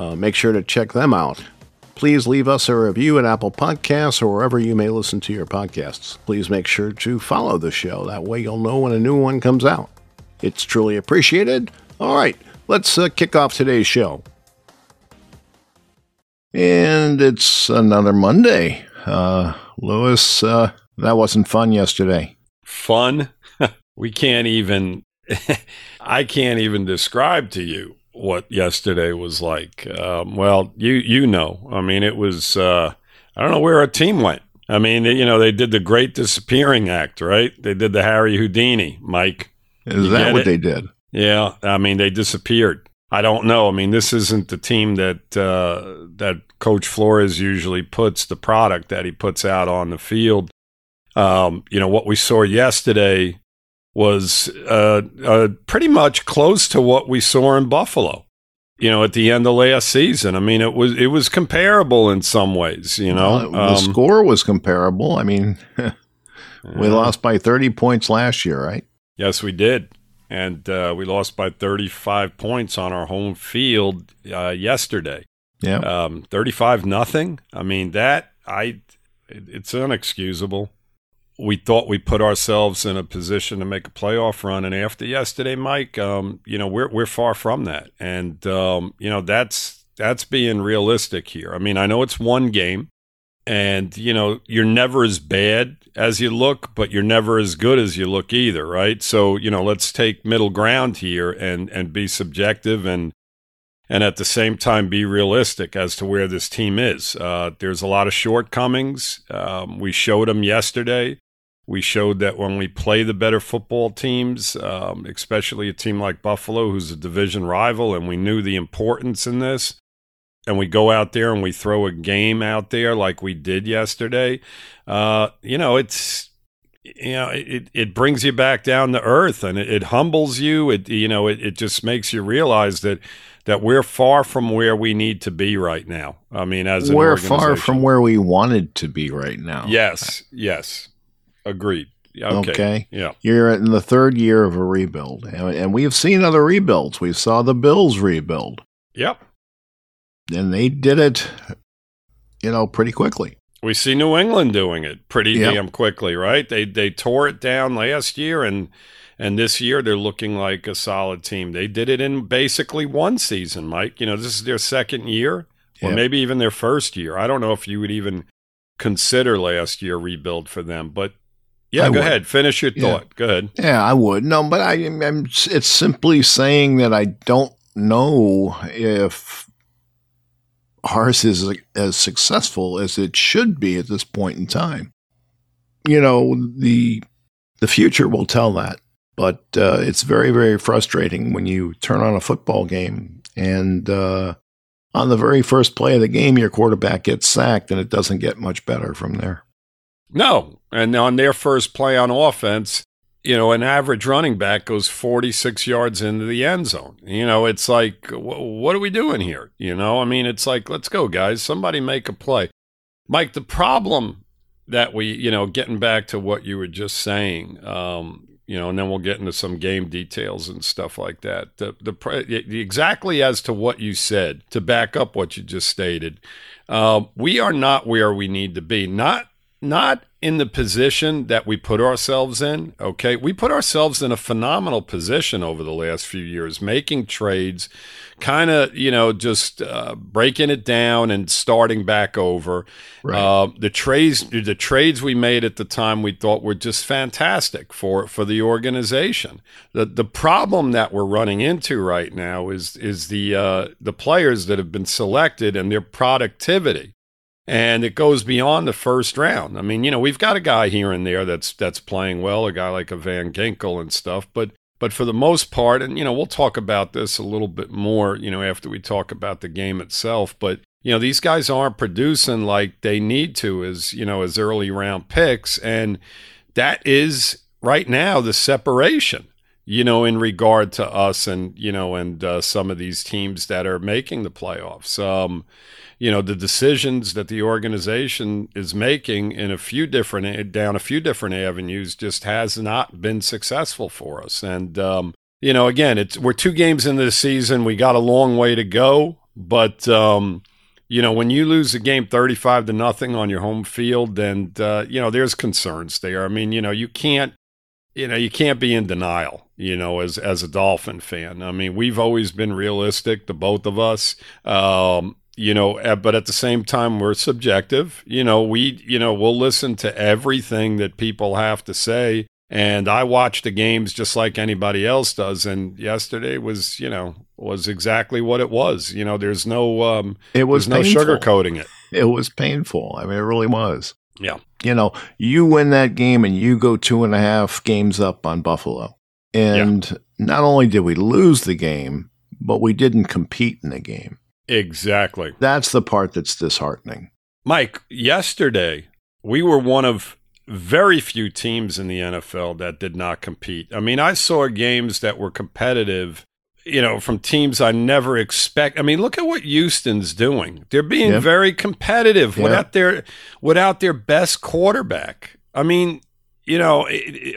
Uh, make sure to check them out. Please leave us a review at Apple Podcasts or wherever you may listen to your podcasts. Please make sure to follow the show. That way you'll know when a new one comes out. It's truly appreciated. All right, let's uh, kick off today's show. And it's another Monday. Uh, Lewis, uh, that wasn't fun yesterday. Fun? we can't even, I can't even describe to you what yesterday was like. Um, well, you you know, I mean, it was. Uh, I don't know where our team went. I mean, you know, they did the Great Disappearing Act, right? They did the Harry Houdini, Mike. Is that what it? they did? Yeah, I mean, they disappeared. I don't know. I mean, this isn't the team that uh, that Coach Flores usually puts the product that he puts out on the field. Um, you know what we saw yesterday was uh, uh, pretty much close to what we saw in Buffalo. You know, at the end of last season. I mean, it was it was comparable in some ways. You know, the Um, score was comparable. I mean, we lost by 30 points last year, right? Yes, we did. And uh, we lost by 35 points on our home field uh, yesterday. Yeah. Um, 35 nothing. I mean, that, I, it, it's unexcusable. We thought we put ourselves in a position to make a playoff run. And after yesterday, Mike, um, you know, we're, we're far from that. And, um, you know, that's, that's being realistic here. I mean, I know it's one game and you know you're never as bad as you look but you're never as good as you look either right so you know let's take middle ground here and and be subjective and and at the same time be realistic as to where this team is uh, there's a lot of shortcomings um, we showed them yesterday we showed that when we play the better football teams um, especially a team like buffalo who's a division rival and we knew the importance in this and we go out there and we throw a game out there like we did yesterday, uh, you know, it's you know, it, it brings you back down to earth and it, it humbles you. It you know, it, it just makes you realize that that we're far from where we need to be right now. I mean, as We're far from where we wanted to be right now. Yes, yes, agreed. Okay. Okay. Yeah. You're in the third year of a rebuild, and, and we've seen other rebuilds. We saw the Bills rebuild, Yep. and they did it, you know, pretty quickly. We see New England doing it pretty Yep. damn quickly, right? They they tore it down last year and and this year they're looking like a solid team. They did it in basically one season, Mike. You know, this is their second year or Yep. maybe even their first year. I don't know if you would even consider last year rebuild for them, but yeah, I go would. ahead. Finish your Yeah. thought. Go ahead. Yeah, I would. No, but I, I'm. It's simply saying that I don't know if ours is as successful as it should be at this point in time. You know, the the future will tell that, but uh, it's very, very frustrating when you turn on a football game and uh, on the very first play of the game, your quarterback gets sacked, and it doesn't get much better from there. No. And on their first play on offense, you know, an average running back goes 46 yards into the end zone. You know, it's like, wh- what are we doing here? You know, I mean, it's like, let's go, guys. Somebody make a play. Mike, the problem that we, you know, getting back to what you were just saying, um, you know, and then we'll get into some game details and stuff like that. The, the, pre- exactly as to what you said, to back up what you just stated, uh, we are not where we need to be. Not not in the position that we put ourselves in. Okay. We put ourselves in a phenomenal position over the last few years, making trades, kind of, you know, just uh, breaking it down and starting back over. Right. Uh, the trades, the trades we made at the time, we thought were just fantastic for for the organization. the The problem that we're running into right now is is the uh, the players that have been selected and their productivity and it goes beyond the first round. I mean, you know, we've got a guy here and there that's that's playing well, a guy like a Van Ginkel and stuff, but But for the most part, and you know, we'll talk about this a little bit more, you know, after we talk about the game itself. But you know, these guys aren't producing like they need to as you know as early round picks, and that is right now the separation you know, in regard to us and, you know, and uh, some of these teams that are making the playoffs. Um, you know, the decisions that the organization is making in a few different, down a few different avenues just has not been successful for us. And, um, you know, again, it's, we're two games into the season. We got a long way to go, but, um, you know, when you lose a game 35 to nothing on your home field, and, uh, you know, there's concerns there. I mean, you know, you can't, you know, you can't be in denial, you know, as as a Dolphin fan. I mean, we've always been realistic, the both of us. Um, you know, eh, but at the same time, we're subjective. You know, we, you know, we'll listen to everything that people have to say. And I watch the games just like anybody else does. And yesterday was, you know, was exactly what it was. You know, there's no, um, it was no sugarcoating it. It was painful. I mean, it really was. Yeah. You know, you win that game and you go two and a half games up on Buffalo. And yeah. not only did we lose the game, but we didn't compete in the game. Exactly. That's the part that's disheartening. Mike, yesterday we were one of very few teams in the NFL that did not compete. I mean, I saw games that were competitive you know, from teams I never expect. I mean, look at what Houston's doing. They're being very competitive without their without their best quarterback. I mean, you know,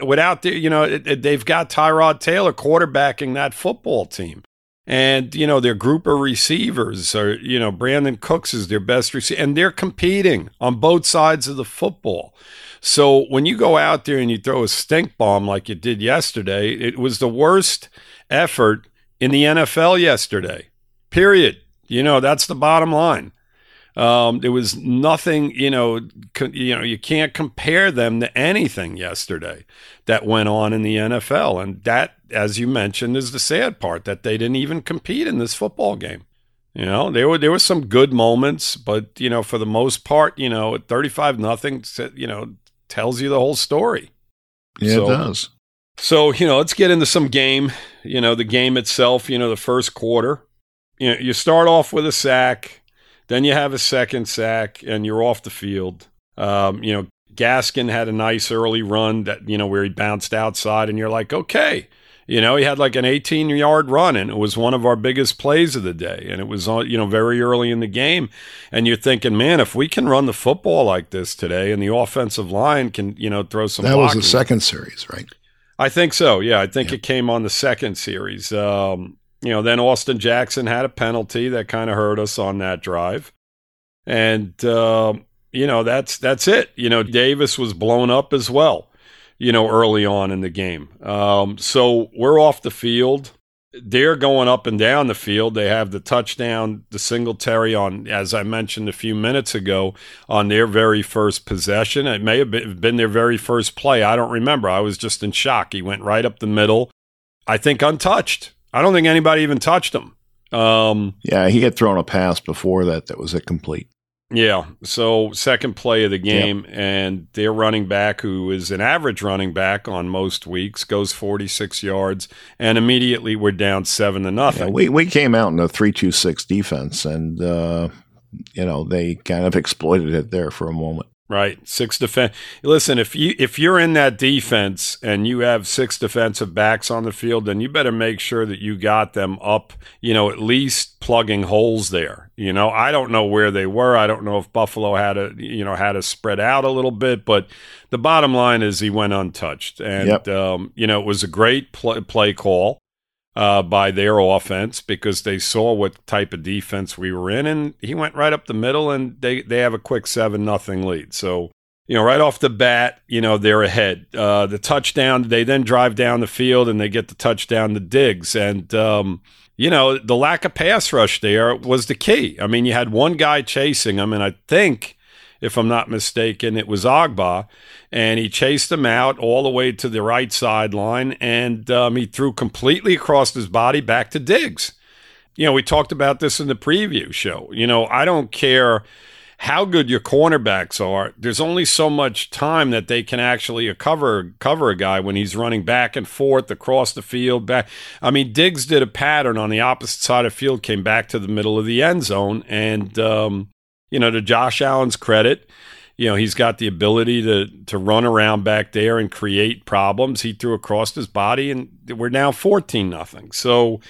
without their, you know, they've got Tyrod Taylor quarterbacking that football team. And, you know, their group of receivers are, you know, Brandin Cooks is their best receiver, and they're competing on both sides of the football. So when you go out there and you throw a stink bomb like you did yesterday, it was the worst effort in the NFL yesterday. Period. You know, that's the bottom line. Um, there was nothing, you know, co- you know, you can't compare them to anything yesterday that went on in the NFL, and that, as you mentioned, is the sad part that they didn't even compete in this football game. You know, there were there were some good moments, but you know, for the most part, you know, at thirty five nothing, you know, tells you the whole story. Yeah, so, it does. So, you know, let's get into some game. You know, the game itself, you know, the first quarter. You know, you start off with a sack, then you have a second sack, and you're off the field. Um, you know, Gaskin had a nice early run that, you know, where he bounced outside, and you're like, okay. You know, he had like an 18 yard run, and it was one of our biggest plays of the day. And it was, you know, very early in the game. And you're thinking, man, if we can run the football like this today, and the offensive line can, you know, throw some. That was the second series, right? I think so. Yeah, I think yeah. it came on the second series. Um, you know, then Austin Jackson had a penalty that kind of hurt us on that drive, and uh, you know that's that's it. You know, Davis was blown up as well. You know, early on in the game. Um, so we're off the field they're going up and down the field. They have the touchdown, the Singletary on, as I mentioned a few minutes ago, on their very first possession. It may have been their very first play. I don't remember. I was just in shock. He went right up the middle. I think untouched. I don't think anybody even touched him. Um, yeah, he had thrown a pass before that that was a complete. Yeah. So second play of the game, yep. and their running back, who is an average running back on most weeks, goes 46 yards, and immediately we're down seven to nothing. Yeah, we we came out in a three two six defense, and uh, you know they kind of exploited it there for a moment. Right, six defense. Listen, if you if you're in that defense and you have six defensive backs on the field, then you better make sure that you got them up. You know, at least plugging holes there. You know, I don't know where they were. I don't know if Buffalo had a you know had to spread out a little bit, but the bottom line is he went untouched, and yep. um, you know it was a great play, play call uh, by their offense because they saw what type of defense we were in, and he went right up the middle, and they they have a quick seven nothing lead. So you know, right off the bat, you know they're ahead. Uh, the touchdown, they then drive down the field and they get the touchdown to Diggs, and um, you know the lack of pass rush there was the key. I mean, you had one guy chasing him, and I think if I'm not mistaken. It was Ogbah, and he chased him out all the way to the right sideline, and um, he threw completely across his body back to Diggs. You know, we talked about this in the preview show. You know, I don't care how good your cornerbacks are, there's only so much time that they can actually cover cover a guy when he's running back and forth across the field. Back, I mean, Diggs did a pattern on the opposite side of field, came back to the middle of the end zone, and um, you know, to Josh Allen's credit, you know, he's got the ability to to run around back there and create problems. He threw across his body, and we're now fourteen nothing. So.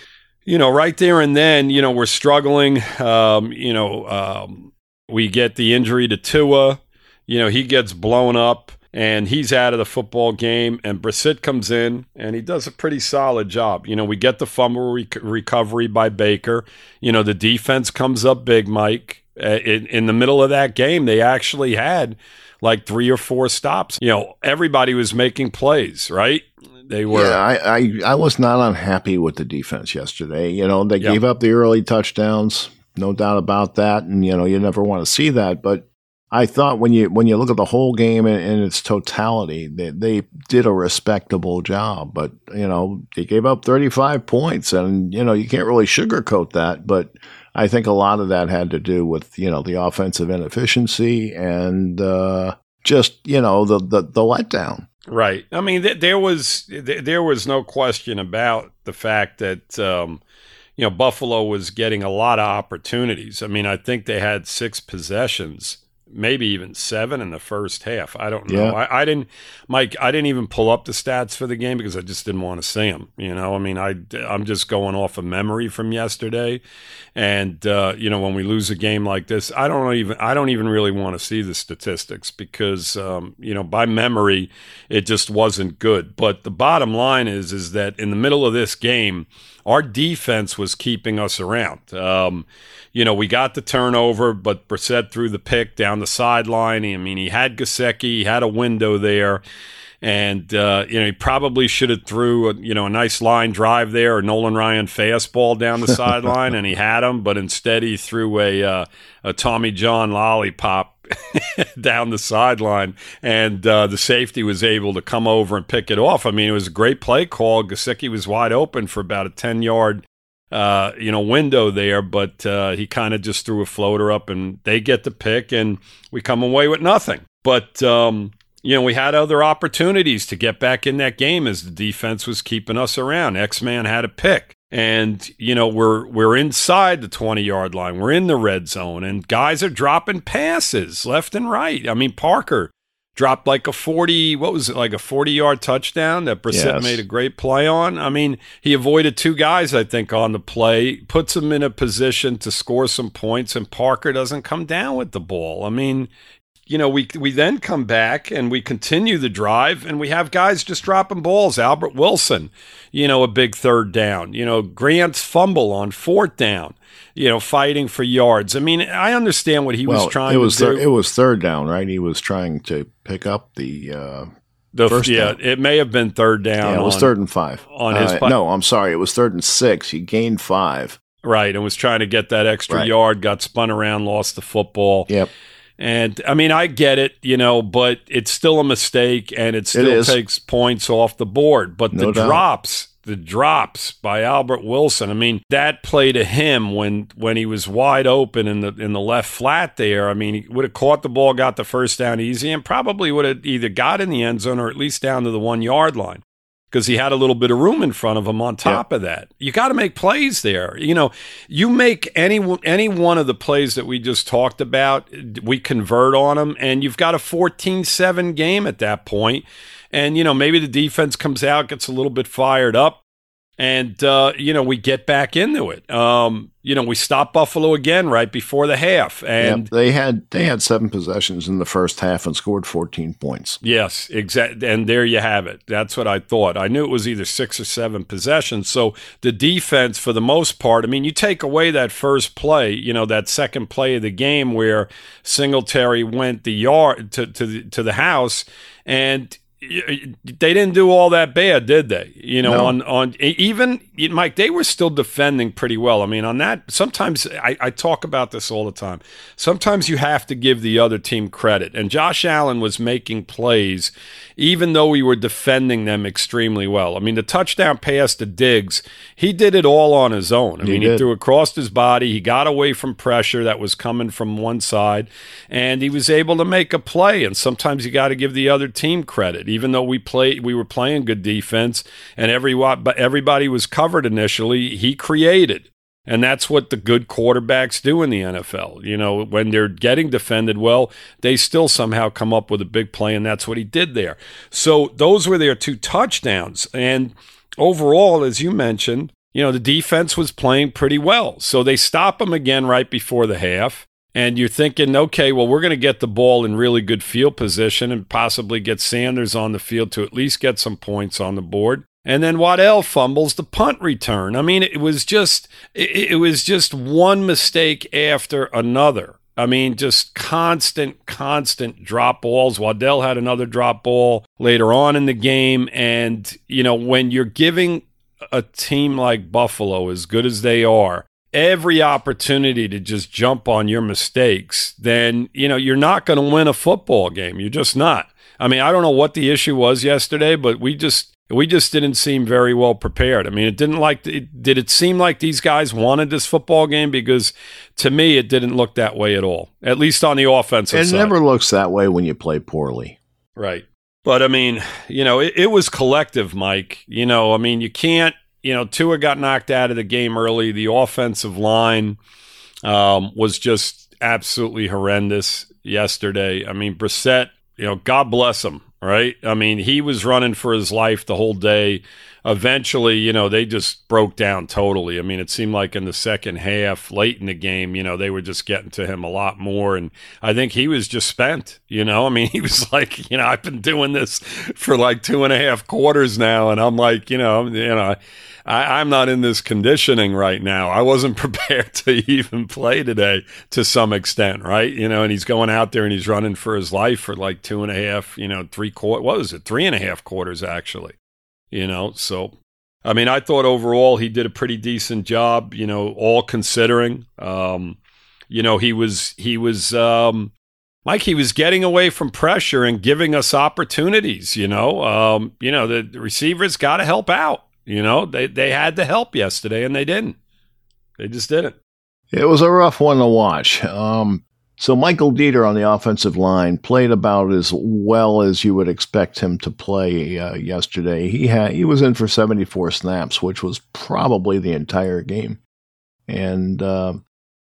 You know, right there and then, you know, we're struggling. Um, you know, um, we get the injury to Tua. You know, he gets blown up and he's out of the football game. And Brissett comes in and he does a pretty solid job. You know, we get the fumble rec- recovery by Baker. You know, the defense comes up big, Mike. Uh, in, in the middle of that game, they actually had like three or four stops. You know, everybody was making plays, right? They were. Yeah, I, I, I was not unhappy with the defense yesterday. You know, they gave up the early touchdowns no doubt about that. And you know, you never want to see that. But I thought when you when you look at the whole game in, in its totality, they, they did a respectable job. But you know, they gave up 35 points, and you know, you can't really sugarcoat that. But I think a lot of that had to do with you know the offensive inefficiency and uh, just you know the the, the letdown. Right. I mean, th- there was th- there was no question about the fact that um, you know, Buffalo was getting a lot of opportunities. I mean, I think they had six possessions maybe even seven in the first half. I don't know. Yeah. I, I, didn't, Mike. I didn't even pull up the stats for the game because I just didn't want to see them. You know, I mean, I I'm just going off of memory from yesterday, and uh, you know, when we lose a game like this, I don't even I don't even really want to see the statistics because um, you know by memory it just wasn't good. But the bottom line is is that in the middle of this game, our defense was keeping us around. Um, you know, we got the turnover, but Brissett threw the pick down the sideline. I mean, he had Gesicki, he had a window there. And uh, you know he probably should have threw a, you know a nice line drive there or Nolan Ryan fastball down the sideline, and he had him. But instead, he threw a uh, a Tommy John lollipop down the sideline, and uh, the safety was able to come over and pick it off. I mean, it was a great play call. Gesicki was wide open for about a ten yard uh, you know, window there, but uh, he kind of just threw a floater up and they get the pick and we come away with nothing. But, um, you know, we had other opportunities to get back in that game as the defense was keeping us around. X Man had a pick. And, you know, we're we're inside the 20 yard line. We're in the red zone and guys are dropping passes left and right. I mean, Parker dropped like a 40, what was it, like a 40 yard touchdown that Brissett yes. made a great play on. I mean, he avoided two guys, I think, on the play, puts him in a position to score some points, and Parker doesn't come down with the ball. I mean, you know, we we then come back and we continue the drive, and we have guys just dropping balls. Albert Wilson, you know, a big third down. You know, Grant's fumble on fourth down you know, fighting for yards. I mean, I understand what he well, was trying it was to do. it was third down, right? He was trying to pick up the uh, the first yeah. Down. It may have been third down. Yeah, it was on, third and five on his. Uh, no, I'm sorry, it was third and six. He gained five. Right, and was trying to get that extra right. yard. Got spun around, lost the football. Yep. And I mean, I get it, you know, but it's still a mistake, and it still it takes points off the board. But no the doubt. drops the drops by Albert Wilson. I mean, that play to him when when he was wide open in the in the left flat there. I mean, he would have caught the ball, got the first down easy, and probably would have either got in the end zone or at least down to the one yard line because he had a little bit of room in front of him on top yeah. of that. You got to make plays there. You know, you make any any one of the plays that we just talked about, we convert on them and you've got a 14-7 game at that point. point and, you know, maybe the defense comes out, gets a little bit fired up, and, uh, you know, we get back into it. Um, you know, we stop Buffalo again right before the half. And yep, they had they had seven possessions in the first half and scored 14 points. Yes, exactly. And there you have it. That's what I thought. I knew it was either six or seven possessions. So the defense, for the most part, I mean, you take away that first play, you know, that second play of the game where Singletary went the yard to, to, the, to the house and they didn't do all that bad, did they? You know, no. on on even Mike, they were still defending pretty well. I mean, on that, sometimes I, I, talk about this all the time. Sometimes you have to give the other team credit. And Josh Allen was making plays, even though we were defending them extremely well. I mean, the touchdown pass to Diggs, he did it all on his own. I he mean, did. he threw across his body, he got away from pressure that was coming from one side, and he was able to make a play. And sometimes you got to give the other team credit, even though we played, we were playing good defense, and every everybody was covered initially. He created. And that's what the good quarterbacks do in the NFL. You know, when they're getting defended well, they still somehow come up with a big play, and that's what he did there. So those were their two touchdowns. And overall, as you mentioned, you know, the defense was playing pretty well. So they stop him again right before the half. And you're thinking, okay, well, we're going to get the ball in really good field position and possibly get Sanders on the field to at least get some points on the board. And then Waddle fumbles the punt return. I mean, it was just it, it was just one mistake after another. I mean, just constant, constant drop balls. Waddle had another drop ball later on in the game. And, you know, when you're giving a team like Buffalo, as good as they are, every opportunity to just jump on your mistakes, then, you know, you're not going to win a football game. You're just not. I mean, I don't know what the issue was yesterday, but we just we just didn't seem very well prepared. I mean, it didn't like it, did it seem like these guys wanted this football game because to me it didn't look that way at all. At least on the offensive it side. never looks that way when you play poorly. Right. But I mean, you know, it, it was collective, Mike. You know, I mean, you can't, you know, Tua got knocked out of the game early. The offensive line um, was just absolutely horrendous yesterday. I mean, Brissett, you know, God bless him right? I mean, he was running for his life the whole day. Eventually, you know, they just broke down totally. I mean, it seemed like in the second half, late in the game, you know, they were just getting to him a lot more. And I think he was just spent, you know? I mean, he was like, you know, I've been doing this for like two and a half quarters now. And I'm like, you know, you know, I, am not in this conditioning right now. I wasn't prepared to even play today to some extent, right? You know, and he's going out there and he's running for his life for like two and a half, you know, three quarter. What was it? Three and a half quarters, actually. You know, so I mean, I thought overall he did a pretty decent job. You know, all considering. Um, you know, he was he was um, Mike, he was getting away from pressure and giving us opportunities. You know, um, you know the, the receivers got to help out. You know, they they had the help yesterday and they didn't. They just didn't. It was a rough one to watch. Um, so Michael Deiter on the offensive line played about as well as you would expect him to play uh, yesterday. He had he was in for 74 snaps, which was probably the entire game, and uh,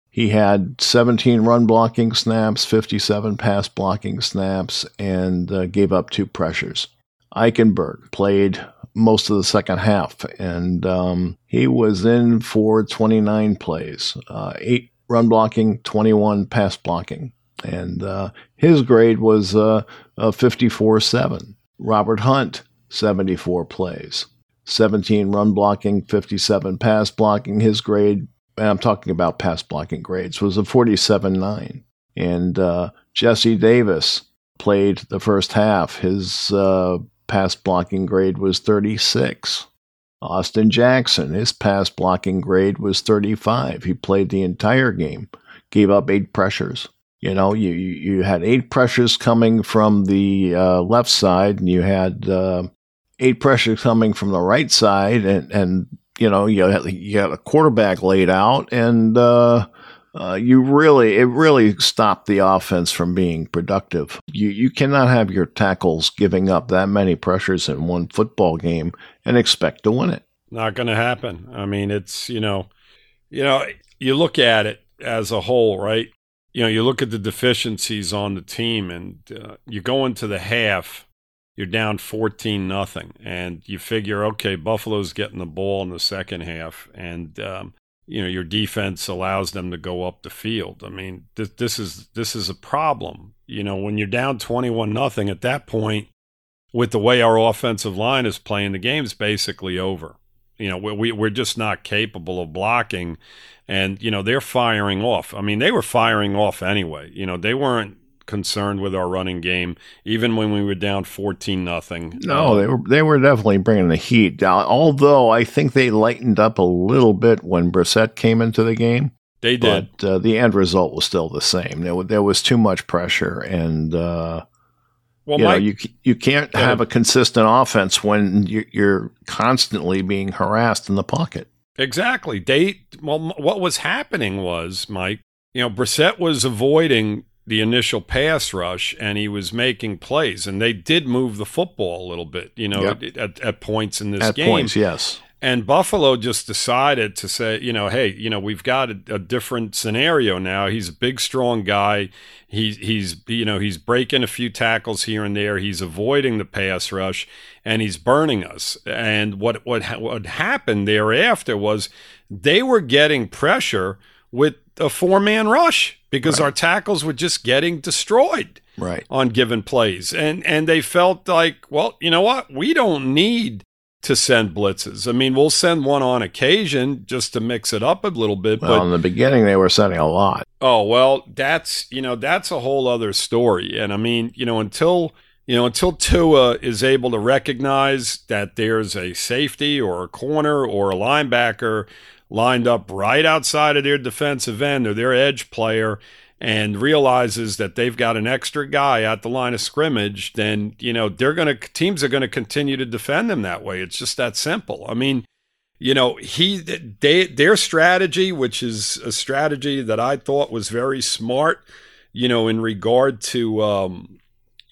he had 17 run blocking snaps, 57 pass blocking snaps, and uh, gave up two pressures. Eichenberg played most of the second half, and um, he was in for 29 plays, uh, eight run blocking, 21 pass blocking. And uh, his grade was uh, 54 7. Robert Hunt, 74 plays, 17 run blocking, 57 pass blocking. His grade, and I'm talking about pass blocking grades, was a 47 9. And uh, Jesse Davis played the first half. His uh, pass blocking grade was 36. Austin Jackson, his pass blocking grade was 35. He played the entire game, gave up eight pressures. You know, you you had eight pressures coming from the uh, left side, and you had uh, eight pressures coming from the right side, and and you know you had, you had a quarterback laid out, and uh, uh, you really it really stopped the offense from being productive. You you cannot have your tackles giving up that many pressures in one football game and expect to win it. Not going to happen. I mean, it's you know, you know, you look at it as a whole, right? You know, you look at the deficiencies on the team, and uh, you go into the half, you're down fourteen nothing, and you figure, okay, Buffalo's getting the ball in the second half, and um, you know your defense allows them to go up the field. I mean, this, this is this is a problem. You know, when you're down twenty-one nothing at that point, with the way our offensive line is playing, the game's basically over. You know, we, we're just not capable of blocking, and you know they're firing off. I mean, they were firing off anyway. You know, they weren't concerned with our running game, even when we were down fourteen nothing. No, they were they were definitely bringing the heat. Down. Although I think they lightened up a little bit when Brissett came into the game. They did, but uh, the end result was still the same. There, there was too much pressure, and uh, well, you, Mike, know, you you can't have a consistent offense when you're constantly being harassed in the pocket. Exactly. They well, what was happening was Mike. You know, Brissett was avoiding the initial pass rush and he was making plays, and they did move the football a little bit. You know, yep. at, at, points in this at game. Points, yes. And Buffalo just decided to say, you know, hey, you know, we've got a, a, different scenario now. He's a big, strong guy. He's he's you know he's breaking a few tackles here and there. He's avoiding the pass rush, and he's burning us. And what what what happened thereafter was they were getting pressure with a four man rush because right. our tackles were just getting destroyed right on given plays, and and they felt like, well, you know what, we don't need to send blitzes. I mean, we'll send one on occasion just to mix it up a little bit. Well, but in the beginning, they were sending a lot. Oh well, that's you know that's a whole other story. And I mean, you know, until you know until Tua is able to recognize that there's a safety or a corner or a linebacker lined up right outside of their defensive end or their edge player and realizes that they've got an extra guy at the line of scrimmage, then you know they're going to teams are going to continue to defend them that way. It's just that simple. I mean, you know, he they their strategy, which is a strategy that I thought was very smart, you know, in regard to um,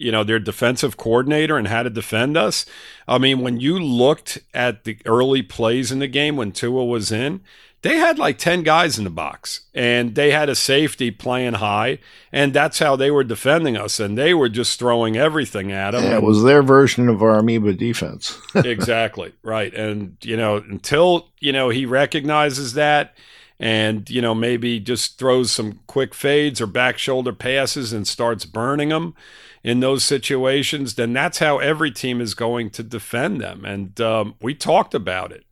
you know their defensive coordinator and how to defend us. I mean, when you looked at the early plays in the game when Tua was in, they had like 10 guys in the box and they had a safety playing high and that's how they were defending us and they were just throwing everything at them yeah, it was their version of our amoeba defense exactly right and you know until you know he recognizes that and you know maybe just throws some quick fades or back shoulder passes and starts burning them in those situations then that's how every team is going to defend them and um, we talked about it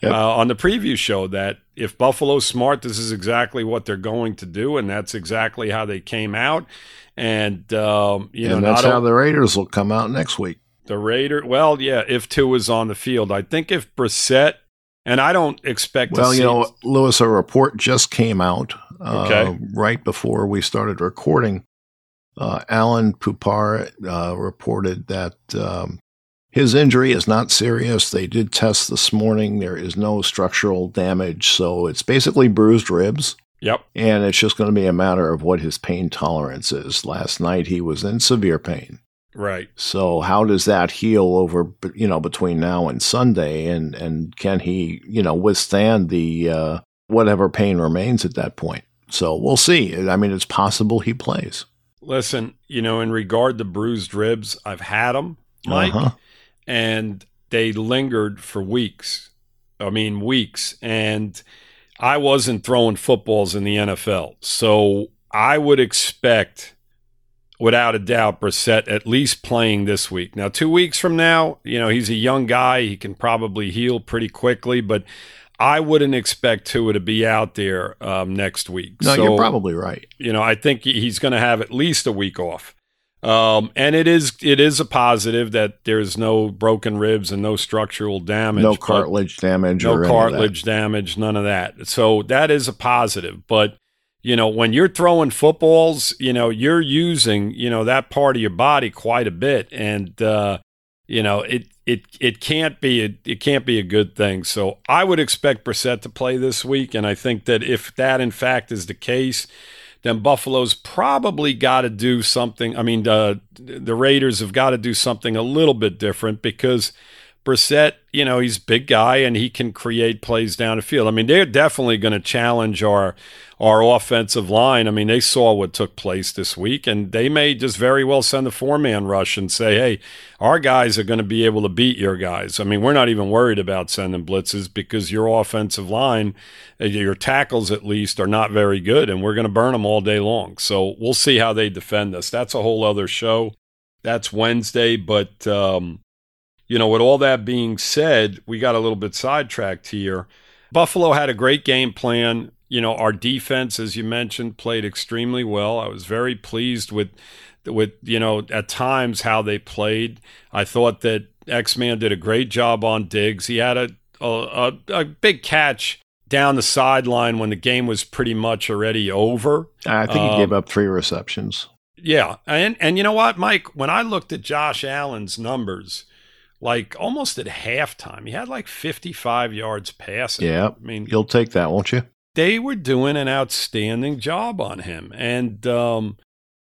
yep. uh, on the preview show that if Buffalo's smart, this is exactly what they're going to do, and that's exactly how they came out. And um, you and know, that's how the Raiders will come out next week. The Raider, well, yeah, if Tua is on the field, I think if Brissett, and I don't expect. Well, you know, Lewis, a report just came out uh, okay. right before we started recording. Uh, Alain Poupart uh, reported that um, his injury is not serious. They did test this morning. There is no structural damage. So it's basically bruised ribs. Yep. And it's just going to be a matter of what his pain tolerance is. Last night he was in severe pain. Right. So how does that heal over you know between now and Sunday and and can he, you know, withstand the uh whatever pain remains at that point? So we'll see. I mean, it's possible he plays. Listen, you know, in regard to bruised ribs, I've had them, Mike. Uh-huh and they lingered for weeks. I mean, weeks. And I wasn't throwing footballs in the NFL. So I would expect, without a doubt, Brissett at least playing this week. Now, two weeks from now, you know, he's a young guy. He can probably heal pretty quickly, but I wouldn't expect Tua to be out there um, next week. No, so, you're probably right. You know, I think he's going to have at least a week off. Um, and it is it is a positive that there's no broken ribs and no structural damage, no cartilage damage, no cartilage damage, none of that. So that is a positive. But you know, when you're throwing footballs, you know, you're using you know that part of your body quite a bit, and uh, you know it it it can't be a, it can't be a good thing. So I would expect Brissett to play this week, and I think that if that in fact is the case then Buffalo's probably got to do something. I mean, uh, the Raiders have got to do something a little bit different because Brissett, you know, he's big guy and he can create plays down the field. I mean, they're definitely going to challenge our our offensive line. I mean, they saw what took place this week, and they may just very well send a four man rush and say, hey, our guys are going to be able to beat your guys. I mean, we're not even worried about sending blitzes because your offensive line, uh, your tackles at least, are not very good, and we're going to burn them all day long. So we'll see how they defend us. That's a whole other show. That's Wednesday, but. Um, you know, with all that being said, we got a little bit sidetracked here. Buffalo had a great game plan. you know, our defense, as you mentioned, played extremely well. I was very pleased with with you know at times how they played. I thought that X Man did a great job on Diggs. He had a a, a big catch down the sideline when the game was pretty much already over. I think he um, gave up three receptions. Yeah, and and you know what, Mike? When I looked at Josh Allen's numbers, like almost at halftime, he had like 55 yards passing. Yeah, I mean, you'll take that, won't you? They were doing an outstanding job on him, and um,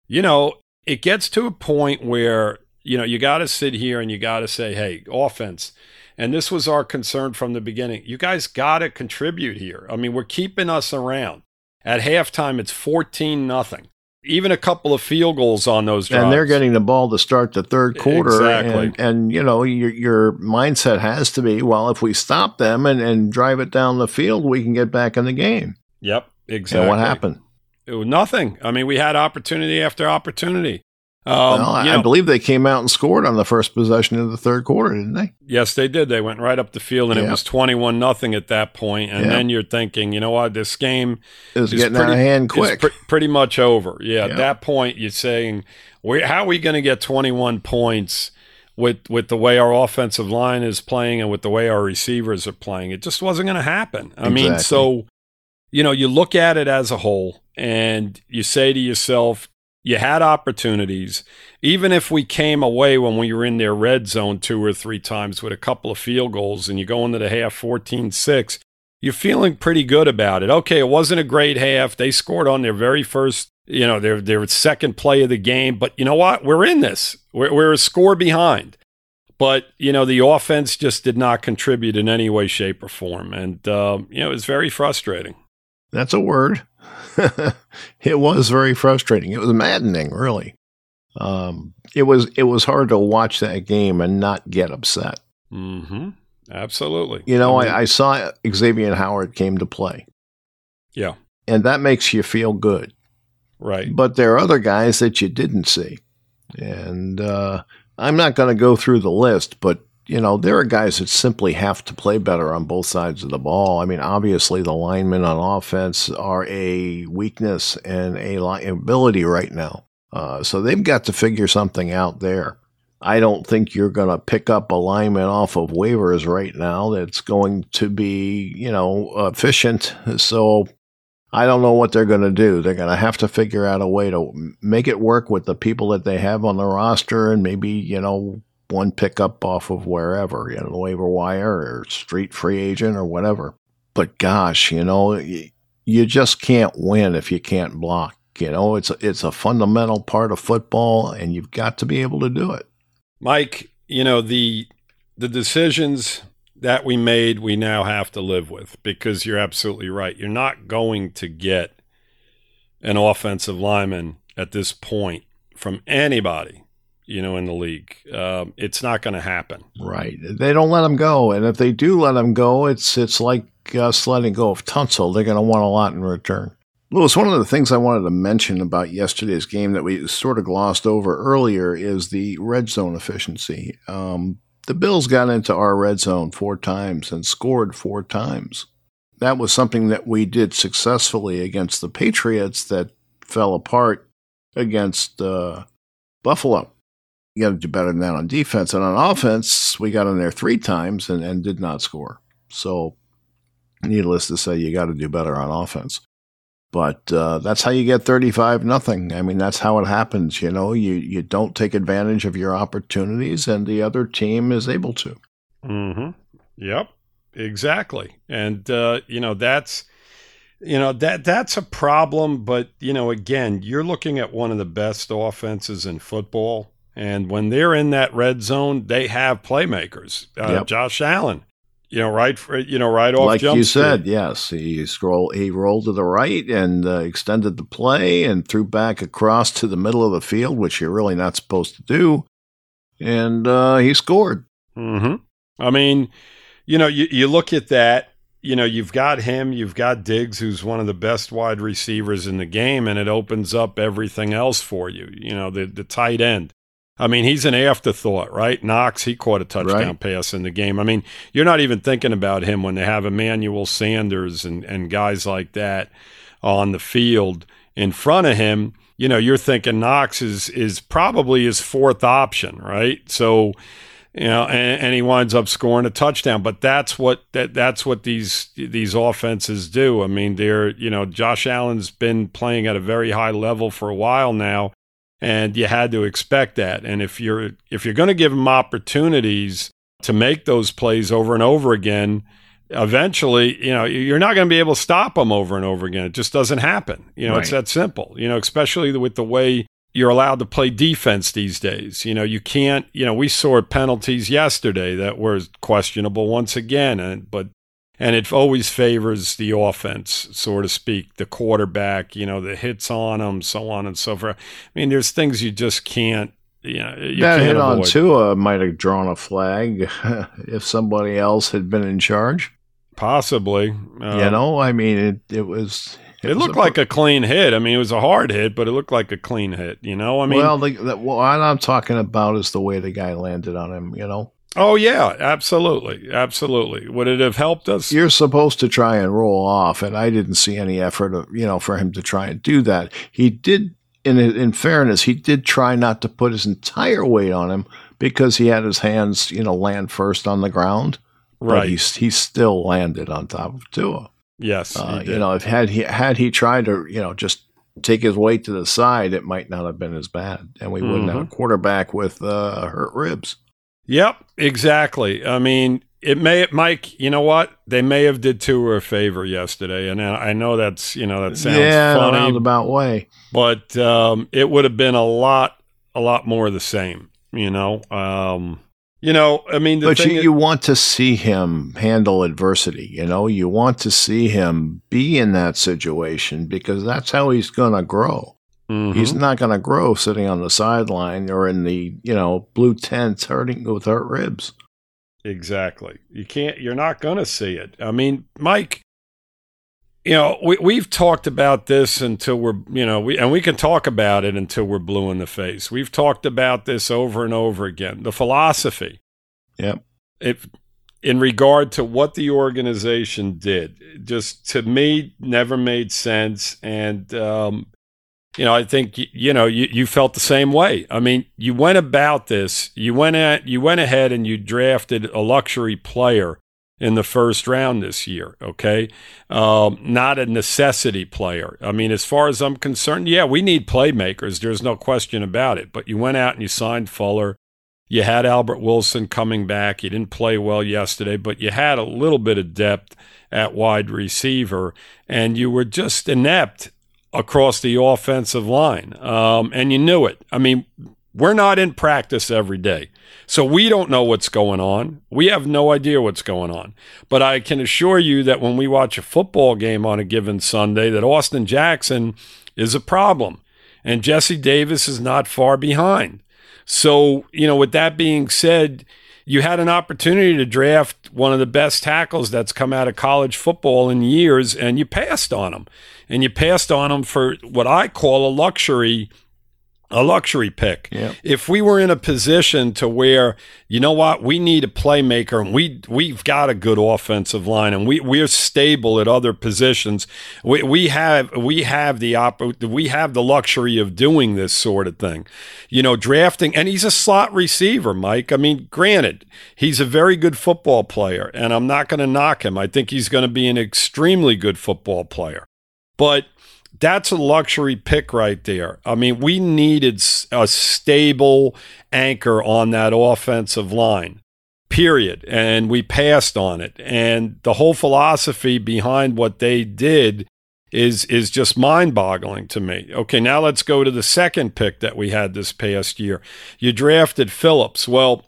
you know, it gets to a point where you know you got to sit here and you got to say, hey, offense and this was our concern from the beginning. You guys got to contribute here. I mean, we're keeping us around. At halftime, it's 14 nothing. Even a couple of field goals on those drives. And they're getting the ball to start the third quarter. Exactly. And, and you know, your, your mindset has to be, well, if we stop them and, and drive it down the field, we can get back in the game. Yep, exactly. And what happened? It was nothing. I mean, we had opportunity after opportunity. Um, well, I, know, believe they came out and scored on the first possession of the third quarter, didn't they? Yes, they did. They went right up the field, and yeah. it was twenty-one nothing at that point. And yeah. then you're thinking, you know what, this game is getting pretty, out of hand quick. Pr- pretty much over. Yeah, yeah, at that point, you're saying, how are we going to get twenty-one points? With, with the way our offensive line is playing and with the way our receivers are playing, it just wasn't going to happen. I exactly. mean, so you know, you look at it as a whole and you say to yourself, you had opportunities. Even if we came away when we were in their red zone two or three times with a couple of field goals and you go into the half 14 6, you're feeling pretty good about it. Okay, it wasn't a great half. They scored on their very first, you know, their, their second play of the game. But you know what? We're in this, we're, we're a score behind. But, you know, the offense just did not contribute in any way, shape, or form. And, uh, you know, it was very frustrating. That's a word. it was very frustrating. It was maddening, really. Um, it was it was hard to watch that game and not get upset. Hmm. Absolutely. You know, I, mean, I, I saw Xavier Howard came to play. Yeah. And that makes you feel good. Right. But there are other guys that you didn't see. And uh, I'm not going to go through the list, but you know, there are guys that simply have to play better on both sides of the ball. I mean, obviously, the linemen on offense are a weakness and a liability right now. Uh, so they've got to figure something out there. I don't think you're going to pick up a lineman off of waivers right now that's going to be, you know, efficient. So I don't know what they're going to do. They're going to have to figure out a way to make it work with the people that they have on the roster and maybe, you know, one pickup off of wherever, you know, waiver wire or street free agent or whatever. But gosh, you know, you just can't win if you can't block. You know, it's a, it's a fundamental part of football, and you've got to be able to do it. Mike, you know the the decisions that we made, we now have to live with because you're absolutely right. You're not going to get an offensive lineman at this point from anybody you know, in the league. Um, it's not going to happen. Right. They don't let them go, and if they do let them go, it's it's like us letting go of Tunsil. They're going to want a lot in return. Lewis, one of the things I wanted to mention about yesterday's game that we sort of glossed over earlier is the red zone efficiency. Um, the Bills got into our red zone four times and scored four times. That was something that we did successfully against the Patriots that fell apart against uh, Buffalo you got to do better than that on defense. And on offense, we got in there three times and, and did not score. So, needless to say, you got to do better on offense. But uh, that's how you get 35 nothing. I mean, that's how it happens. You know, you, you don't take advantage of your opportunities, and the other team is able to. Mm-hmm. Yep. Exactly. And uh, you know that's you know that that's a problem. But you know, again, you're looking at one of the best offenses in football and when they're in that red zone, they have playmakers. Uh, yep. Josh Allen, you know, right, for, you know, right off. Like you said, yes, he scroll, he rolled to the right and uh, extended the play and threw back across to the middle of the field, which you're really not supposed to do, and uh, he scored. hmm I mean, you know, you, you look at that. You know, you've got him, you've got Diggs, who's one of the best wide receivers in the game, and it opens up everything else for you. You know, the the tight end I mean, he's an afterthought, right? Knox, he caught a touchdown right. pass in the game. I mean, you're not even thinking about him when they have Emmanuel Sanders and, and guys like that on the field in front of him. You know, you're thinking Knox is is probably his fourth option, right? So, you know, and, and he winds up scoring a touchdown. But that's what that that's what these these offenses do. I mean, they're you know, Josh Allen's been playing at a very high level for a while now and you had to expect that. And if you're if you're going to give them opportunities to make those plays over and over again, eventually, you know, you're not going to be able to stop them over and over again. It just doesn't happen. You know, right. it's that simple. You know, especially with the way you're allowed to play defense these days. You know, you can't, you know, we saw penalties yesterday that were questionable once again, and but and it always favors the offense, so to speak, the quarterback, you know, the hits on him, so on and so forth. I mean, there's things you just can't, you know, you that hit avoid. on Tua might have drawn a flag if somebody else had been in charge. Possibly. Uh, you know, I mean, it, it was. It, it looked a, like a clean hit. I mean, it was a hard hit, but it looked like a clean hit. You know, I mean, well, the, the, what I'm talking about is the way the guy landed on him. You know, Oh yeah, absolutely, absolutely. Would it have helped us? You're supposed to try and roll off, and I didn't see any effort, of, you know, for him to try and do that. He did, in in fairness, he did try not to put his entire weight on him because he had his hands, you know, land first on the ground. Right. But he he still landed on top of Tua. Yes. Uh, you know, if had he had he tried to, you know, just take his weight to the side, it might not have been as bad, and we mm-hmm. wouldn't have a mm-hmm. quarterback with uh, hurt ribs. Yep, exactly. I mean, it may, Mike. You know what? They may have did Tua a favor yesterday, and I know that's you know that sounds yeah, funny, roundabout way, but um, it would have been a lot, a lot more the same. You know, um, you know. I mean, but you, you want to see him handle adversity. You know, you want to see him be in that situation because that's how he's going to grow. Mm-hmm. He's not going to grow sitting on the sideline or in the you know blue tent hurting with hurt ribs. Exactly. You can't. You're not going to see it. I mean, Mike. You know, we we've talked about this until we're you know we and we can talk about it until we're blue in the face. We've talked about this over and over again. The philosophy. Yep. If in regard to what the organization did, just to me never made sense and. Um, you know, I think you know you, you felt the same way. I mean, you went about this. You went at you went ahead and you drafted a luxury player in the first round this year. Okay, um, not a necessity player. I mean, as far as I'm concerned, yeah, we need playmakers. There's no question about it. But you went out and you signed Fuller. You had Albert Wilson coming back. He didn't play well yesterday, but you had a little bit of depth at wide receiver, and you were just inept across the offensive line. Um, and you knew it. I mean, we're not in practice every day. So we don't know what's going on. We have no idea what's going on. But I can assure you that when we watch a football game on a given Sunday, that Austin Jackson is a problem. And Jesse Davis is not far behind. So, you know, with that being said, you had an opportunity to draft one of the best tackles that's come out of college football in years, and you passed on him and you passed on them for what I call a luxury a luxury pick. Yep. If we were in a position to where, you know what, we need a playmaker and we we've got a good offensive line and we we're stable at other positions. We we have we have the op- we have the luxury of doing this sort of thing. You know, drafting and he's a slot receiver, Mike. I mean, granted, he's a very good football player and I'm not going to knock him. I think he's going to be an extremely good football player. But that's a luxury pick right there. I mean, we needed a stable anchor on that offensive line, period. And we passed on it. And the whole philosophy behind what they did is is just mind-boggling to me. Okay, now let's go to the second pick that we had this past year. You drafted Phillips. Well,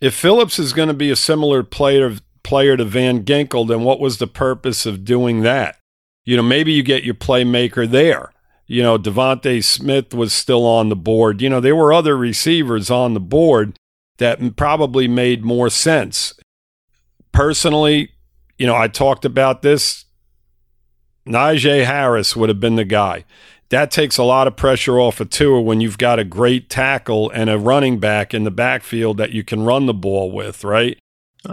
if Phillips is going to be a similar player player to Van Ginkel, then what was the purpose of doing that? You know, maybe you get your playmaker there. You know, DeVonta Smith was still on the board. You know, there were other receivers on the board that probably made more sense. Personally, you know, I talked about this. Najee Harris would have been the guy. that takes a lot of pressure off of Tua when you've got a great tackle and a running back in the backfield that you can run the ball with, right?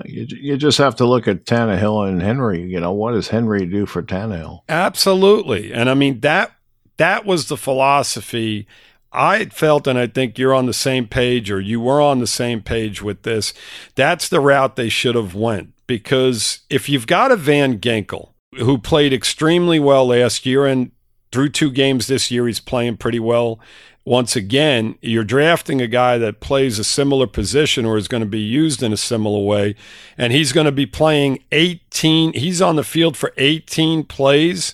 You, you just have to look at Tannehill and Henry. You know, what does Henry do for Tannehill? Absolutely. And I mean, that that was the philosophy I felt, and I think you're on the same page, or you were on the same page with this. That's the route they should have went because if you've got a Van Ginkel who played extremely well last year and through two games this year, he's playing pretty well. Once again, you're drafting a guy that plays a similar position or is going to be used in a similar way, and he's going to be playing 18. He's on the field for 18 plays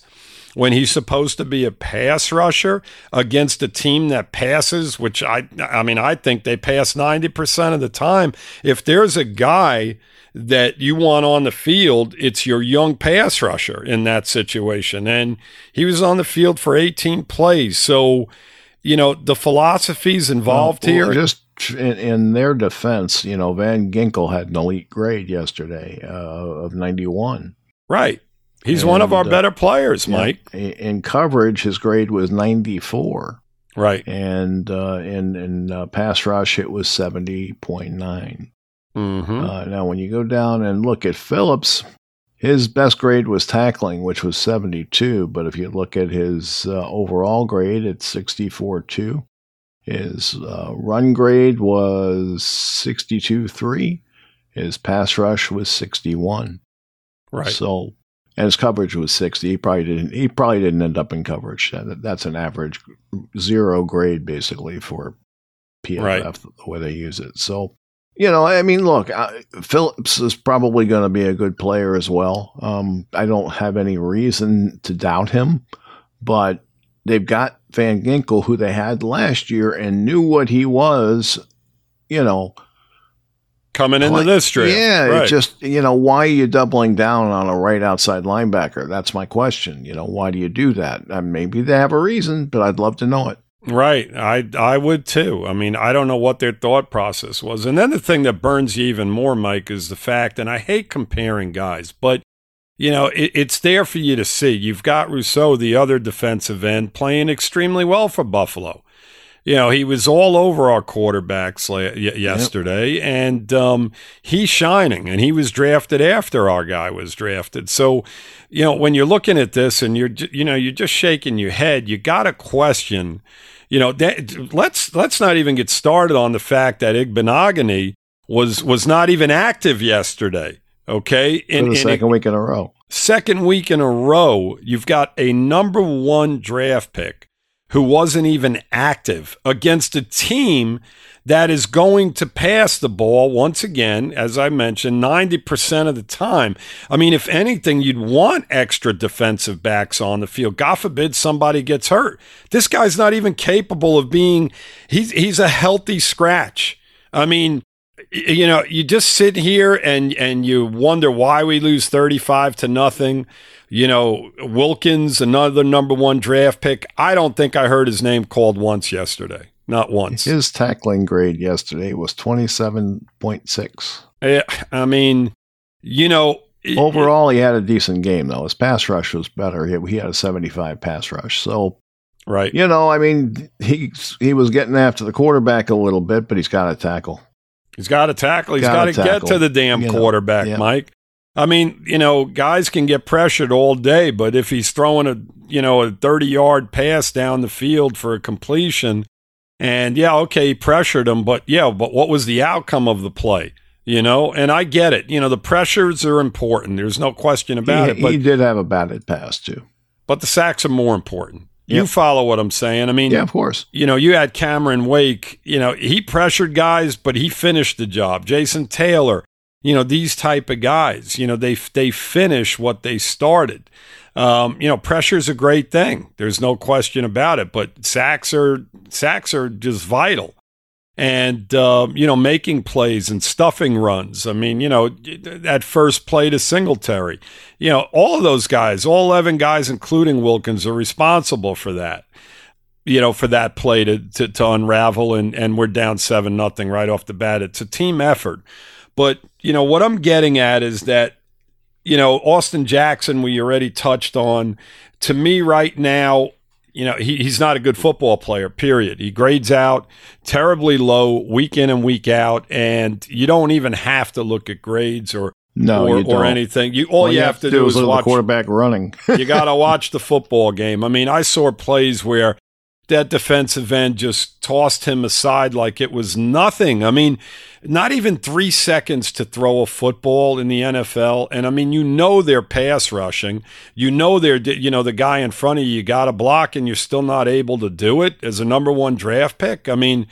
when he's supposed to be a pass rusher against a team that passes, which I I mean I think they pass 90% of the time. If there's a guy that you want on the field, it's your young pass rusher in that situation. And he was on the field for 18 plays. So, you know, the philosophies involved well, here. Just in, in, their defense, you know, Van Ginkel had an elite grade yesterday uh, of 91. Right. He's and, one of our uh, better players, Mike. In coverage, his grade was 94. Right. And uh, in, in uh, pass rush, it was 70.9. Mm-hmm. Uh, now, when you go down and look at Phillips, his best grade was tackling, which was 72. But if you look at his uh, overall grade, it's 64.2. His uh, run grade was 62.3. His pass rush was 61. Right. So, and his coverage was 60. He probably didn't. He probably didn't end up in coverage. That's an average zero grade, basically, for PFF right. the way they use it. So, you know, I mean, look, uh, Phillips is probably going to be a good player as well. Um, I don't have any reason to doubt him, but they've got Van Ginkel, who they had last year and knew what he was, you know. Coming into this draft. Yeah, right. just, you know, why are you doubling down on a right outside linebacker? That's my question. You know, why do you do that? Uh, maybe they have a reason, but I'd love to know it. Right. I I would too. I mean, I don't know what their thought process was. And then the thing that burns you even more, Mike, is the fact, and I hate comparing guys, but you know, it, it's there for you to see. You've got Rousseau, the other defensive end, playing extremely well for Buffalo. You know, he was all over our quarterbacks yesterday, yep. and um, he's shining. And he was drafted after our guy was drafted. So, you know, when you're looking at this and you're, you know, you're just shaking your head, you got to question you know, that, let's let's not even get started on the fact that Igbinoghene was was not even active yesterday. Okay, in, For the second week in a row. Second week in a row, you've got a number one draft pick who wasn't even active against a team that is going to pass the ball once again, as I mentioned, 90% of the time. I mean, if anything, you'd want extra defensive backs on the field. God forbid somebody gets hurt. This guy's not even capable of being, he's, he's a healthy scratch. I mean, you know, you just sit here and and you wonder why we lose 35 to nothing. You know, Wilkins, another number 1 draft pick. I don't think I heard his name called once yesterday. Not once. His tackling grade yesterday was 27.6. Yeah, I mean, you know, overall he had a decent game though. His pass rush was better. He, he had a 75 pass rush. So Right. You know, I mean, he he was getting after the quarterback a little bit, but he's got to tackle. He's got to tackle. He's got to get to the damn you quarterback, yeah. Mike. I mean, you know, guys can get pressured all day, but if he's throwing a, you know, a 30-yard pass down the field for a completion, and yeah, okay, he pressured him, but yeah, but what was the outcome of the play? You know, and I get it. You know, the pressures are important. There's no question about he, it. But he did have a batted pass too. But the sacks are more important. Yep. You follow what I'm saying. I mean, yeah, of course. You know, you had Cameron Wake. You know, he pressured guys, but he finished the job. Jason Taylor. You know, these type of guys. You know, they they finish what they started. Um, you know, pressure is a great thing. There's no question about it. But sacks are sacks are just vital, and uh, you know, making plays and stuffing runs. I mean, you know, that first play to Singletary. You know, all of those guys, all eleven guys, including Wilkins, are responsible for that. You know, for that play to to, to unravel, and and we're down seven nothing right off the bat. It's a team effort. But you know what I'm getting at is that you know, Austin Jackson, we already touched on. To me, right now, you know, he, he's not a good football player, period. He grades out terribly low week in and week out, and you don't even have to look at grades or no, or, or anything. You all, all you, have, have to do, do is watch the quarterback running. you got to watch the football game. I mean, I saw plays where that defensive end just tossed him aside like it was nothing. I mean, not even three seconds to throw a football in the NFL. And I mean, you know they're pass rushing. You know they're, you know, the guy in front of you, you got a block and you're still not able to do it as a number one draft pick. I mean,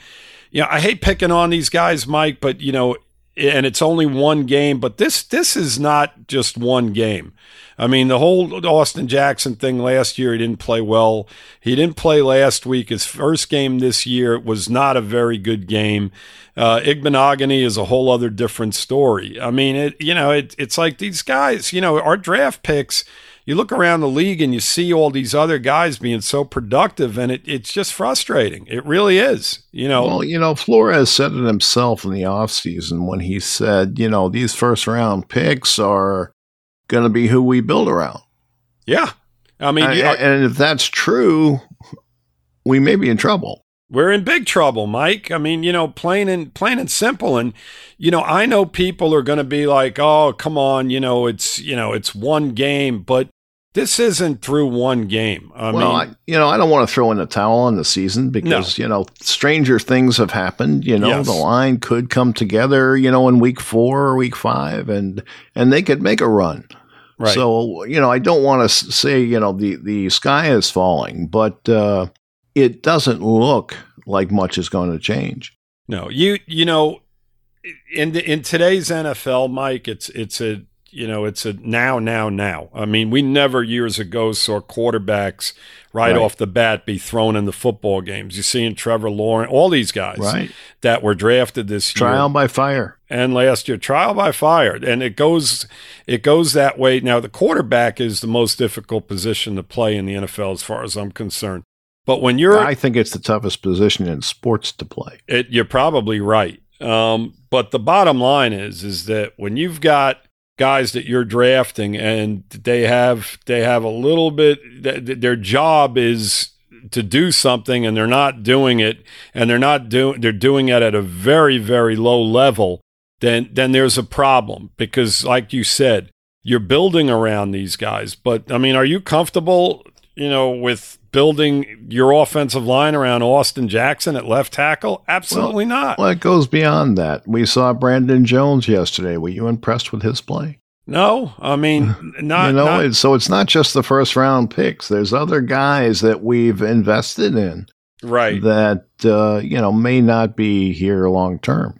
you know, I hate picking on these guys, Mike, but, you know, and it's only one game, but this this is not just one game. I mean, the whole Austin Jackson thing last year, he didn't play well. He didn't play last week. His first game this year was not a very good game. Uh, Igbinoghene is a whole other different story. I mean, it you know, it, it's like these guys, you know, our draft picks – you look around the league and you see all these other guys being so productive, and it, it's just frustrating. It really is. You know. Well, you know, Flores said it himself in the offseason when he said, you know, these first round picks are going to be who we build around. Yeah. I mean, and, and if that's true, we may be in trouble. We're in big trouble, Mike. I mean, you know, plain and plain and simple. And you know, I know people are going to be like, "Oh, come on, you know, it's you know, it's one game," but this isn't through one game. I well, mean, I, you know, I don't want to throw in the towel on the season because no. you know stranger things have happened. You know, yes. the line could come together. You know, in week four or week five, and and they could make a run. Right. So you know, I don't want to say you know the the sky is falling, but uh, it doesn't look like much is going to change. No, you you know, in the, in today's NFL, Mike, it's it's a you know, it's a now, now, now. I mean, we never years ago saw quarterbacks right, right, off the bat be thrown in the football games. You're seeing Trevor Lawrence, all these guys right. that were drafted this trial year. Trial by fire. And last year, trial by fire. And it goes it goes that way. Now the quarterback is the most difficult position to play in the NFL as far as I'm concerned. But when you're I think it's the toughest position in sports to play. It, you're probably right. Um, but the bottom line is is that when you've got guys that you're drafting and they have they have a little bit their job is to do something and they're not doing it and they're not doing they're doing it at a very very low level then then there's a problem. Because like you said you're building around these guys but i mean are you comfortable you know with building your offensive line around Austin Jackson at left tackle? Absolutely well, not. Well, it goes beyond that. We saw Brandon Jones yesterday. Were you impressed with his play? No, I mean, not. you know, not, it's, so it's not just the first round picks. There's other guys that we've invested in, right? That uh, you know may not be here long term.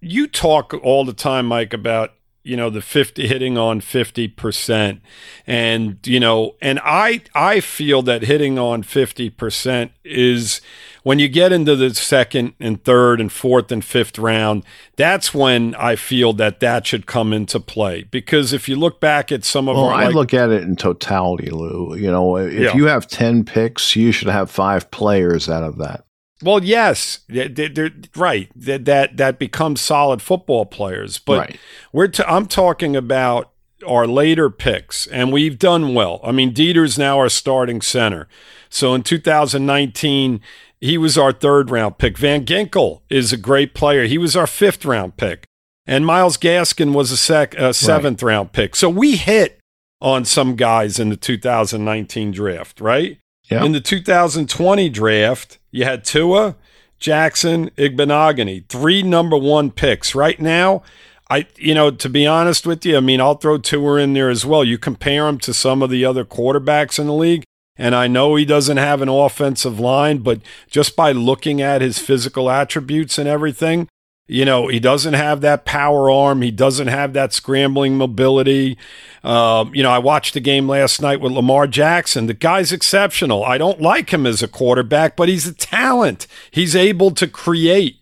You talk all the time, Mike, about you know the 50 hitting on 50% and you know and i i feel that hitting on 50% is when you get into the second and third and fourth and fifth round that's when i feel that that should come into play. Because if you look back at some of well, our, i like, look at it in totality lou. You know if yeah. you have 10 picks you should have five players out of that well, yes, they're, they're, right. That that that becomes solid football players. But right. we're t- I'm talking about our later picks, and we've done well. I mean, Deiter's now our starting center. So in 2019, he was our third round pick. Van Ginkel is a great player. He was our fifth round pick, and Myles Gaskin was a sec a seventh right. round pick. So we hit on some guys in the 2019 draft, right? Yeah. In the 2020 draft, you had Tua, Jackson, Igbinoghene, three number one picks. Right now, I, you know, to be honest with you, I mean, I'll throw Tua in there as well. You compare him to some of the other quarterbacks in the league, and I know he doesn't have an offensive line, but just by looking at his physical attributes and everything, you know, he doesn't have that power arm. He doesn't have that scrambling mobility. Um, you know, I watched the game last night with Lamar Jackson. The guy's exceptional. I don't like him as a quarterback, but he's a talent. He's able to create.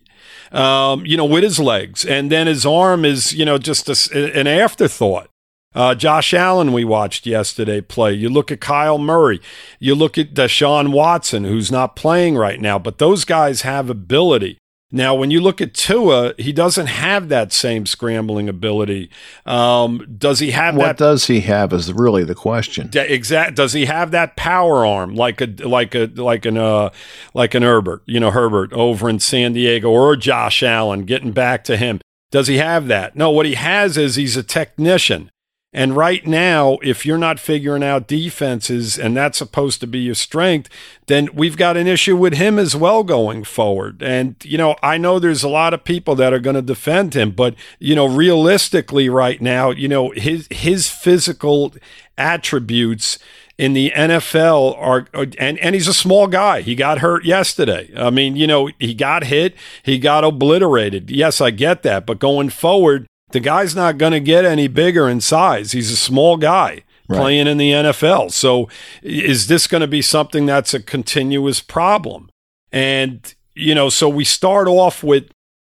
Um, you know, with his legs, and then his arm is, you know, just a, an afterthought. Uh, Josh Allen, we watched yesterday play. You look at Kyle Murray. You look at Deshaun Watson, who's not playing right now, but those guys have ability. Now, when you look at Tua, he doesn't have that same scrambling ability. Um, does he have what that? does he have is really the question. Exact. Does he have that power arm like a like a like an uh like an Herbert, you know Herbert over in San Diego or Josh Allen? Getting back to him, does he have that? No. What he has is he's a technician. And right now, if you're not figuring out defenses and that's supposed to be your strength, then we've got an issue with him as well going forward. And, you know, I know there's a lot of people that are going to defend him, but, you know, realistically right now, you know, his his physical attributes in the NFL are and and he's a small guy. He got hurt yesterday. I mean, you know, he got hit, he got obliterated. Yes, I get that, but going forward, the guy's not going to get any bigger in size. He's a small guy right. playing in the NFL. So is this going to be something that's a continuous problem? And, you know, so we start off with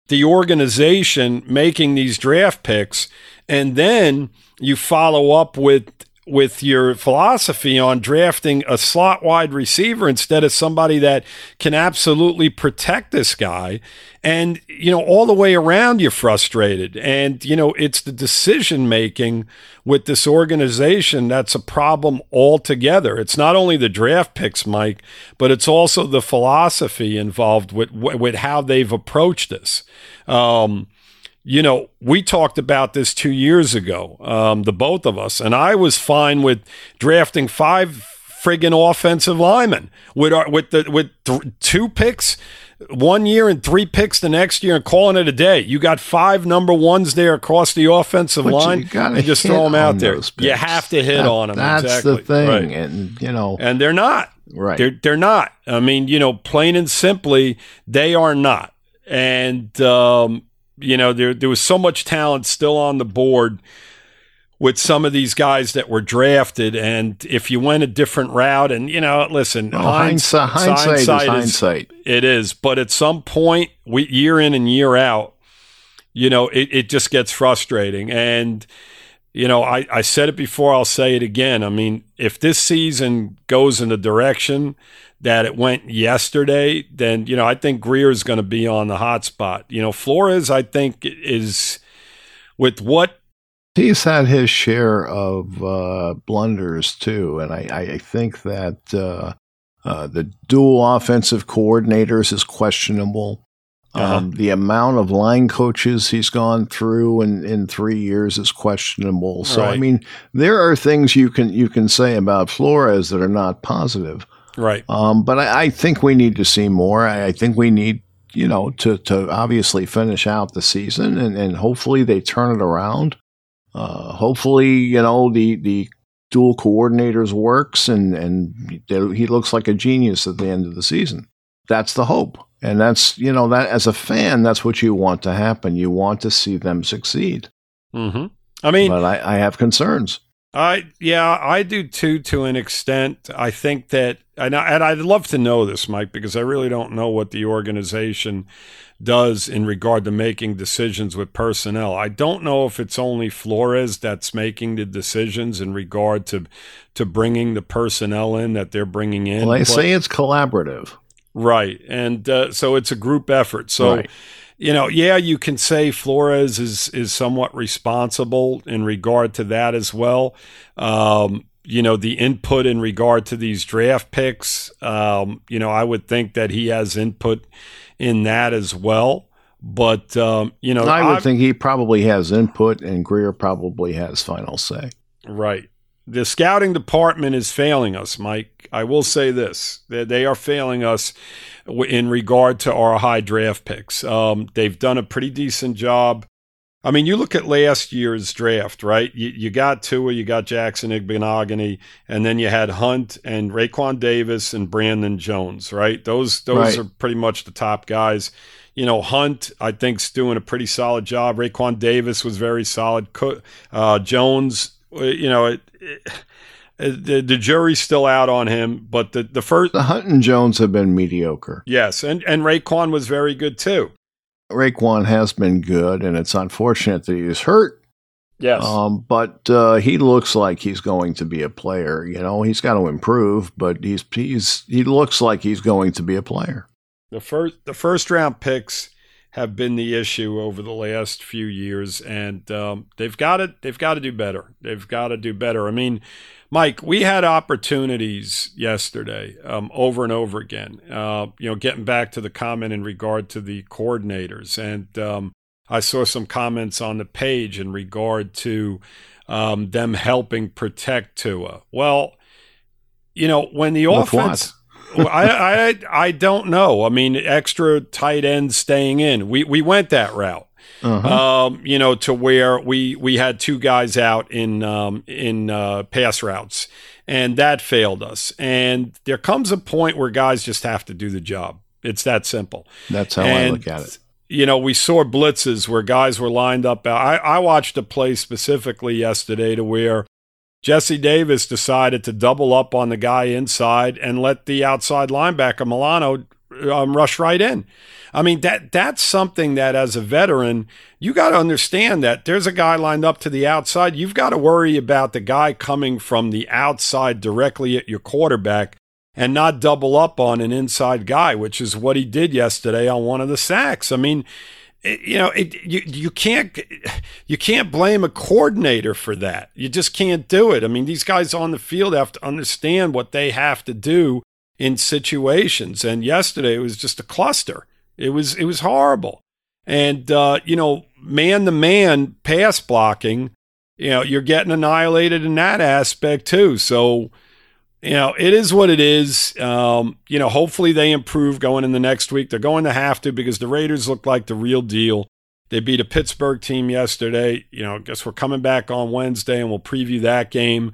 the organization making these draft picks, and then you follow up with with your philosophy on drafting a slot wide receiver instead of somebody that can absolutely protect this guy. And, you know, all the way around, you're frustrated. And, you know, it's the decision making with this organization that's a problem altogether. It's not only the draft picks, Mike, but it's also the philosophy involved with, with how they've approached this. Um, you know, we talked about this two years ago, um, the both of us, and I was fine with drafting five friggin' offensive linemen with our, with the with th- two picks one year and three picks the next year and calling it a day. You got five number ones there across the offensive but line. You just throw them out there. You have to hit that, on them. That's exactly. the thing, right. and you know, and they're not. Right. They're they're not. I mean, you know, plain and simply, they are not. And um, you know, there there was so much talent still on the board with some of these guys that were drafted, and if you went a different route, and you know, listen, well, hindsight, hindsight, hindsight, is hindsight. It is, but at some point, we, year in and year out, you know, it, it just gets frustrating, and you know, I, I said it before, I'll say it again. I mean, if this season goes in the direction that it went yesterday, then, you know, I think Grier is going to be on the hot spot. You know, Flores, I think, is with what. He's had his share of uh, blunders too. And I, I think that uh, uh, the dual offensive coordinators is questionable. Uh-huh. Um, the amount of line coaches he's gone through in, in three years is questionable. So Right. I mean, there are things you can you can say about Flores that are not positive. Right. Um, but I, I think we need to see more. I, I think we need you know to to obviously finish out the season and, and hopefully they turn it around. Uh, hopefully you know the the dual coordinators works and and he looks like a genius at the end of the season. That's the hope. And that's, you know, that as a fan, that's what you want to happen. You want to see them succeed. hmm I mean, But I, I have concerns. I yeah, I do too to an extent. I think that and I, and I'd love to know this, Mike, because I really don't know what the organization does in regard to making decisions with personnel. I don't know if it's only Flores that's making the decisions in regard to to bringing the personnel in that they're bringing in. Well, they say it's collaborative. Right. And uh, so it's a group effort. So, Right. you know, yeah, you can say Flores is is somewhat responsible in regard to that as well. Um, you know, the input in regard to these draft picks, um, you know, I would think that he has input in that as well. But, um, you know, I would I've- think he probably has input and Grier probably has final say. Right. The scouting department is failing us, Mike. I will say this: they, they are failing us in regard to our high draft picks. Um, they've done a pretty decent job. I mean, you look at last year's draft, right? You, you got Tua, you got Jackson Igbinoghene, and then you had Hunt and Raekwon Davis and Brandon Jones, right? Those those Right. are pretty much the top guys. You know, Hunt, I think, is doing a pretty solid job. Raekwon Davis was very solid. Uh, Jones, uh, you know, it, it, the, the jury's still out on him, but the, the first, The Hunt and Jones have been mediocre. yes, and, and Raekwon was very good too. Raekwon has been good, and it's unfortunate that he's hurt. Yes. Um, but uh, he looks like he's going to be a player. You know, he's got to improve, but he's he's he looks like he's going to be a player. The first the first round picks have been the issue over the last few years, and um, they've got it. they've got to do better. They've got to do better. I mean, Mike, we had opportunities yesterday um, over and over again. Uh, you know, getting back to the comment in regard to the coordinators, and um, I saw some comments on the page in regard to um, them helping protect Tua. Well, you know, when the With offense. I, I I don't know. I mean, extra tight ends staying in. We we went that route. Uh-huh. Um, you know, to where we we had two guys out in um, in uh, pass routes, and that failed us. And there comes a point where guys just have to do the job. It's that simple. That's how I look at it. You know, we saw blitzes where guys were lined up. I, I watched a play specifically yesterday to where Jesse Davis decided to double up on the guy inside and let the outside linebacker Milano um, rush right in. I mean that that's something that as a veteran you got to understand that there's a guy lined up to the outside. You've got to worry about the guy coming from the outside directly at your quarterback and not double up on an inside guy, which is what he did yesterday on one of the sacks. I mean, you know, it, you you can't you can't blame a coordinator for that. You just can't do it. I mean, these guys on the field have to understand what they have to do in situations. And yesterday it was just a cluster. It was it was horrible. And uh, you know, man to man pass blocking, you know, you're getting annihilated in that aspect too. So you know, it is what it is. Um, you know, hopefully they improve going in the next week. They're going to have to because the Raiders look like the real deal. They beat a Pittsburgh team yesterday. You know, I guess we're coming back on Wednesday and we'll preview that game.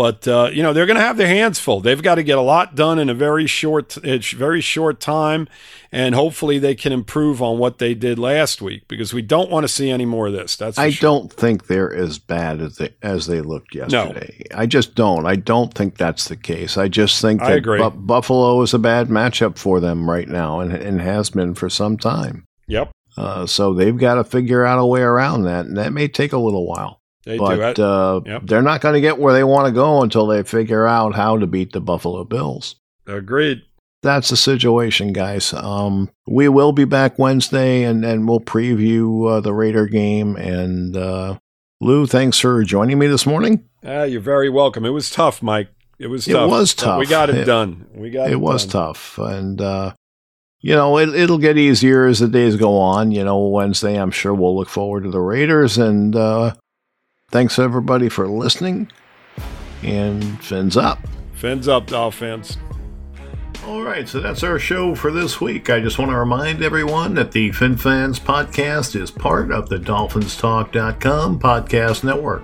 But uh, you know, they're going to have their hands full. They've got to get a lot done in a very short, it's very short time, and hopefully they can improve on what they did last week because we don't want to see any more of this. That's I sure. don't think they're as bad as they as they looked yesterday. No. I just don't. I don't think that's the case. I just think that. Bu- Buffalo is a bad matchup for them right now, and and has been for some time. Yep, Uh, so they've got to figure out a way around that, and that may take a little while. they do. but uh, Yep. they're not going to get where they want to go until they figure out how to beat the Buffalo Bills. Agreed. That's the situation, guys. Um, we will be back Wednesday, and, and we'll preview uh, the Raider game. And uh, Lou, thanks for joining me this morning. Ah, you're very welcome. It was tough, Mike. It was tough. It was tough. We got it, It- done. We got it. Done. It was done. tough, and uh, you know it, it'll get easier as the days go on. You know, Wednesday, I'm sure we'll look forward to the Raiders. And uh, thanks everybody for listening. And fins up. Fins up, Dolphins. All right, so that's our show for this week. I just want to remind everyone that the FinFans podcast is part of the DolphinsTalk.com podcast network.